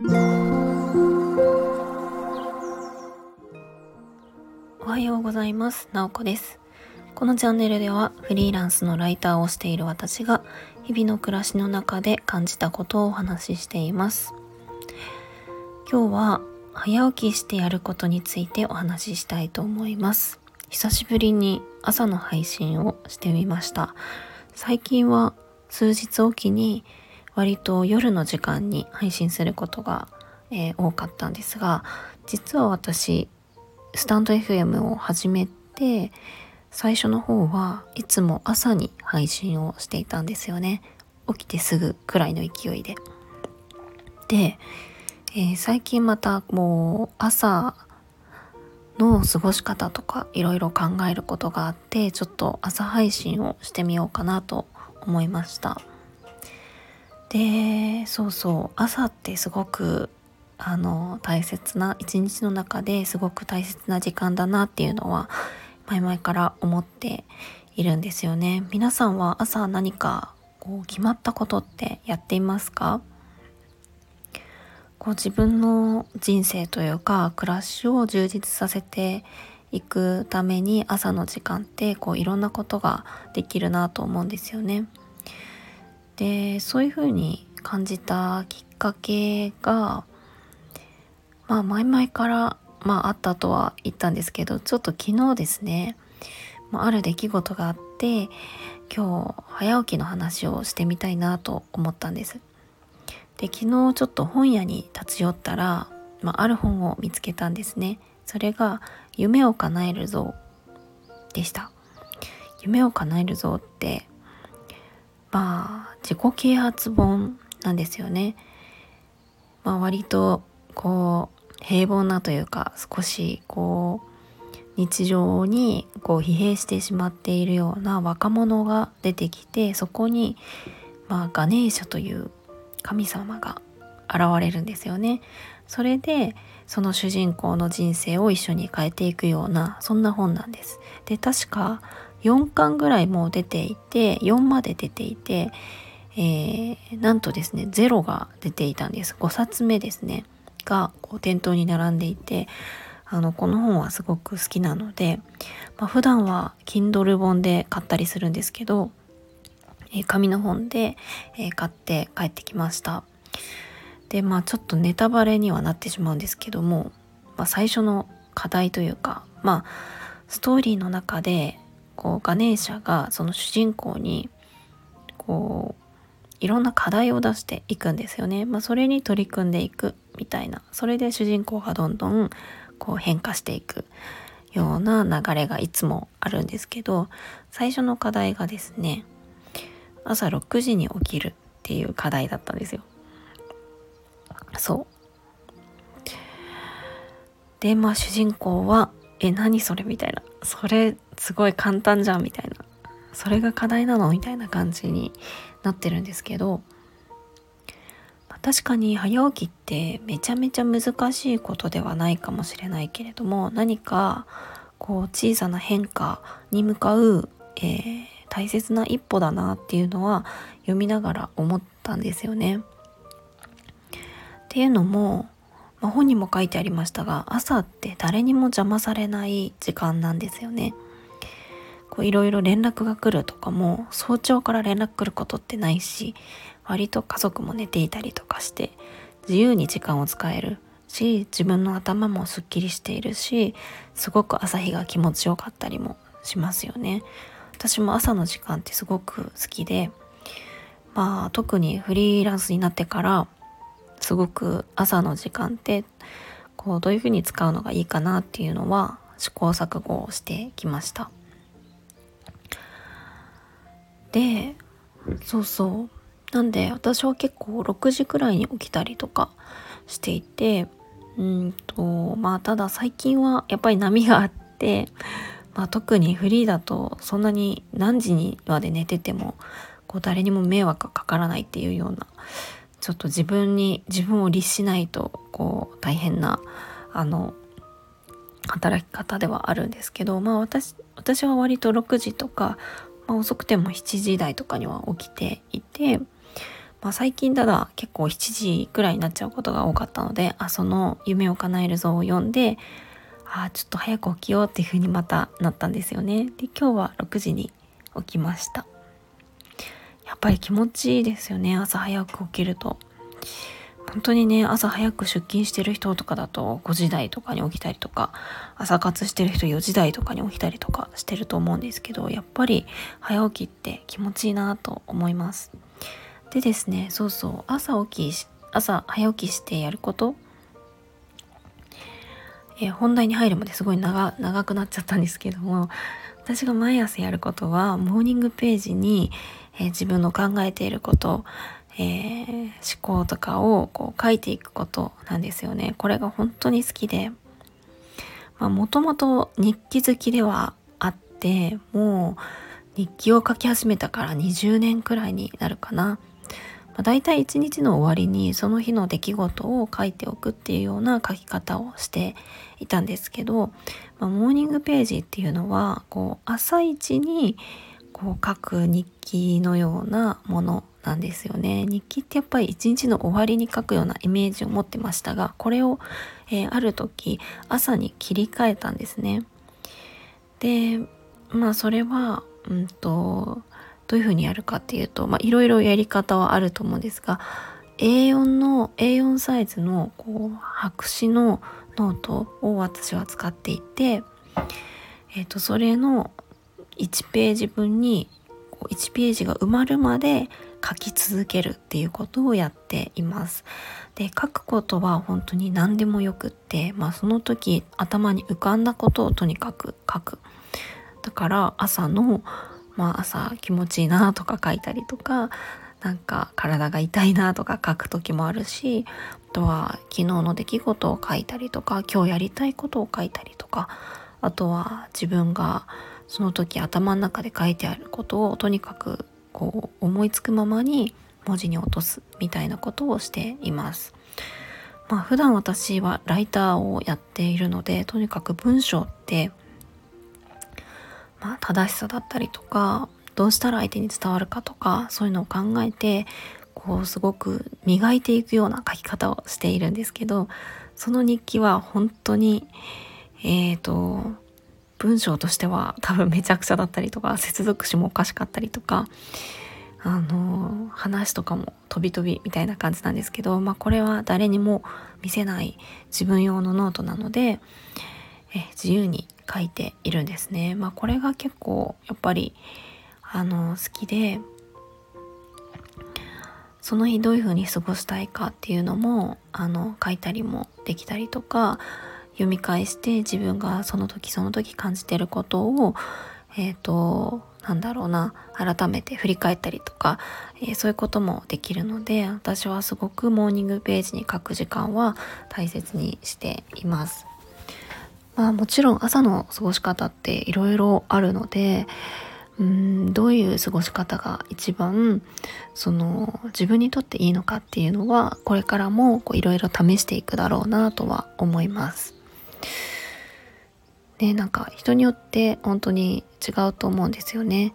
おはようございます。なおこです。このチャンネルではフリーランスのライターをしている私が日々の暮らしの中で感じたことをお話ししています。今日は早起きしてやることについてお話ししたいと思います。久しぶりに朝の配信をしてみました。最近は数日おきに割と夜の時間に配信することが、えー、多かったんですが実は私スタンド FM を始めて最初の方はいつも朝に配信をしていたんですよね。起きてすぐくらいの勢いで。で、えー、最近またもう朝の過ごし方とかいろいろ考えることがあってちょっと朝配信をしてみようかなと思いました。でそうそう朝ってすごくあの大切な一日の中ですごく大切な時間だなっていうのは前々から思っているんですよね皆さんは朝何かこう決まったことってやっていますか？こう自分の人生というか暮らしを充実させていくために朝の時間ってこういろんなことができるなと思うんですよね。でそういうふうに感じたきっかけがまあ前々からまああったとは言ったんですけどちょっと昨日ですね、あ、ある出来事があって今日早起きの話をしてみたいなと思ったんです。で昨日ちょっと本屋に立ち寄ったら、まあ、ある本を見つけたんですね。それが「夢を叶えるぞ」でした。夢を叶えるぞってまあ自己啓発本なんですよね。まあ、割とこう平凡なというか少しこう日常にこう疲弊してしまっているような若者が出てきてそこに、まあ、ガネーシャという神様が現れるんですよね。それでその主人公の人生を一緒に変えていくようなそんな本なんです。で確か4巻ぐらいもう出ていて4まで出ていて、えー、なんとですね0が出ていたんです。5冊目ですね。がこう店頭に並んでいてあのこの本はすごく好きなので、まあ、普段は Kindle 本で買ったりするんですけど、えー、紙の本で、えー、買って帰ってきました。でまあちょっとネタバレにはなってしまうんですけども、まあ、最初の課題というかまあストーリーの中でこうガネーシャがその主人公にこういろんな課題を出していくんですよね。まあ、それに取り組んでいくみたいなそれで主人公がどんどんこう変化していくような流れがいつもあるんですけど最初の課題がですね朝6時に起きるっていう課題だったんですよ。そう。でまあ主人公は「え何それ?」みたいな「それすごい簡単じゃんみたいなそれが課題なの？みたいな感じになってるんですけど、まあ、確かに早起きってめちゃめちゃ難しいことではないかもしれないけれども何かこう小さな変化に向かう、えー、大切な一歩だなっていうのは読みながら思ったんですよね。っていうのも、まあ、本にも書いてありましたが朝って誰にも邪魔されない時間なんですよね。いろいろ連絡が来るとかも早朝から連絡来ることってないし割と家族も寝ていたりとかして自由に時間を使えるし自分の頭もすっきりしているしすごく朝日が気持ちよかったりもしますよね私も朝の時間ってすごく好きでまあ特にフリーランスになってからすごく朝の時間ってこうどういうふうに使うのがいいかなっていうのは試行錯誤をしてきました。でそうそう。なんで私は結構6時くらいに起きたりとかしていてうんとまあただ最近はやっぱり波があって、まあ、特にフリーだとそんなに何時にまで寝ててもこう誰にも迷惑がかからないっていうようなちょっと自分に自分を律しないとこう大変なあの働き方ではあるんですけどまあ私私は割と6時とかまあ、遅くても7時台とかには起きていて、まあ、最近ただ結構7時くらいになっちゃうことが多かったので「あその夢を叶えるぞ」を読んであちょっと早く起きようっていう風にまたなったんですよね。で今日は6時に起きました。やっぱり気持ちいいですよね朝早く起きると。本当にね朝早く出勤してる人とかだと5時台とかに起きたりとか朝活してる人4時台とかに起きたりとかしてると思うんですけどやっぱり早起きって気持ちいいなと思いますでですねそうそう朝起き朝早起きしてやることえ本題に入るまですごい長くなっちゃったんですけども私が毎朝やることはモーニングページに、え自分の考えていることえー、思考とかをこう書いていくことなんですよね。これが本当に好きで、もともと日記好きではあって、もう日記を書き始めたから20年くらいになるかな。まあ、大体一日の終わりにその日の出来事を書いておくっていうような書き方をしていたんですけど、まあ、モーニングページっていうのはこう朝一にこう書く日記のようなものなんですよね。日記ってやっぱり一日の終わりに書くようなイメージを持ってましたがこれを、えー、ある時朝に切り替えたんですね。でまあそれはうんとどういうふうにやるかっていうといろいろやり方はあると思うんですが A4 の A4 サイズのこう白紙のノートを私は使っていて、えー、とそれの1ページ分に1ページが埋まるまで書き続けるっていうことをやっています。で書くことは本当に何でもよくって、まあ、その時頭に浮かんだことをとにかく書く。だから朝の、まあ、朝気持ちいいなとか書いたりとかなんか体が痛いなとか書く時もあるしあとは昨日の出来事を書いたりとか今日やりたいことを書いたりとかあとは自分がその時頭の中で書いてあることをとにかくこう思いつくままに文字に落とすみたいなことをしています。まあ普段私はライターをやっているのでとにかく文章ってまあ正しさだったりとかどうしたら相手に伝わるかとかそういうのを考えてこうすごく磨いていくような書き方をしているんですけどその日記は本当にえっ、ー、と文章としては多分めちゃくちゃだったりとか接続詞もおかしかったりとかあの話とかも飛び飛びみたいな感じなんですけど、まあ、これは誰にも見せない自分用のノートなのでえ自由に書いているんですね。まあ、これが結構やっぱりあの好きでその日どういう風に過ごしたいかっていうのもあの書いたりもできたりとか読み返して自分がその時その時感じてることをえっ、ー、となんだろうな改めて振り返ったりとか、えー、そういうこともできるので私はすごくモーニングページに書く時間は大切にしています。まあもちろん朝の過ごし方っていろいろあるのでうんどういう過ごし方が一番その自分にとっていいのかっていうのはこれからもいろいろ試していくだろうなとは思います。ねなんか人によって本当に違うと思うんですよね。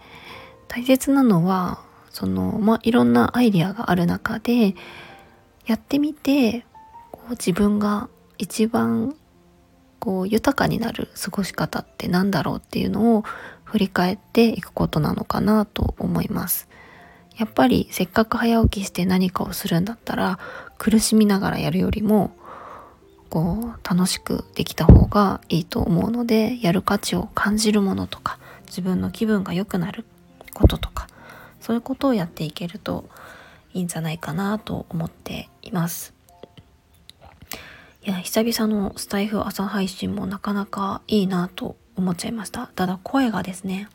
大切なのはそのまあいろんなアイディアがある中でやってみてこう自分が一番こう豊かになる過ごし方って何だろうっていうのを振り返っていくことなのかなと思います。やっぱりせっかく早起きして何かをするんだったら苦しみながらやるよりもこう楽しくできた方がいいと思うのでやる価値を感じるものとか自分の気分が良くなることとかそういうことをやっていけるといいんじゃないかなと思っています。いや久々のスタイフ朝配信もなかなかいいなと思っちゃいました。ただ声がですね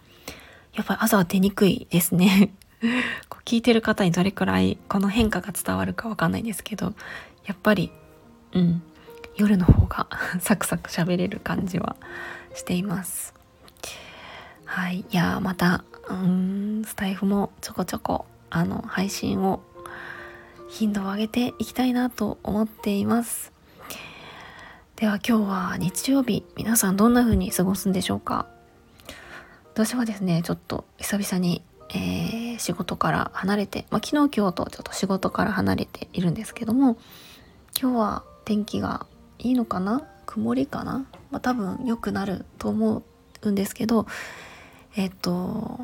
やっぱり朝は出にくいですね。こう聞いてる方にどれくらいこの変化が伝わるかわかんないんですけどやっぱりうん夜の方が サクサク喋れる感じはしています。はいいやまたうんスタイフもちょこちょこあの配信を頻度を上げていきたいなと思っています。では今日は日曜日皆さんどんな風に過ごすんでしょうか？私はですねちょっと久々に、えー、仕事から離れて、まあ、昨日今日とちょっと仕事から離れているんですけども今日は天気がいいのかな？曇りかな、まあ、多分良くなると思うんですけどえっ、と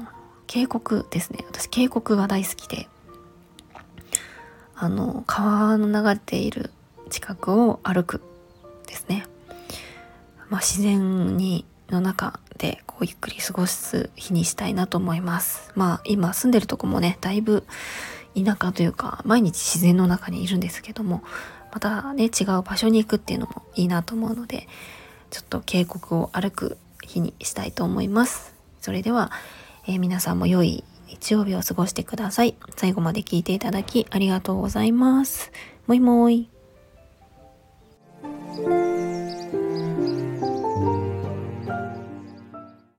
渓谷ですね。私渓谷が大好きであの川の流れている近くを歩くですね、まあ、自然にの中でこうゆっくり過ごす日にしたいなと思います。まあ今住んでるとこもねだいぶ田舎というか毎日自然の中にいるんですけどもまたね違う場所に行くっていうのもいいなと思うのでちょっと渓谷を歩く日にしたいと思います。それでは、えー、皆さんも良い日曜日を過ごしてください。最後まで聞いていただきありがとうございます。もいもい。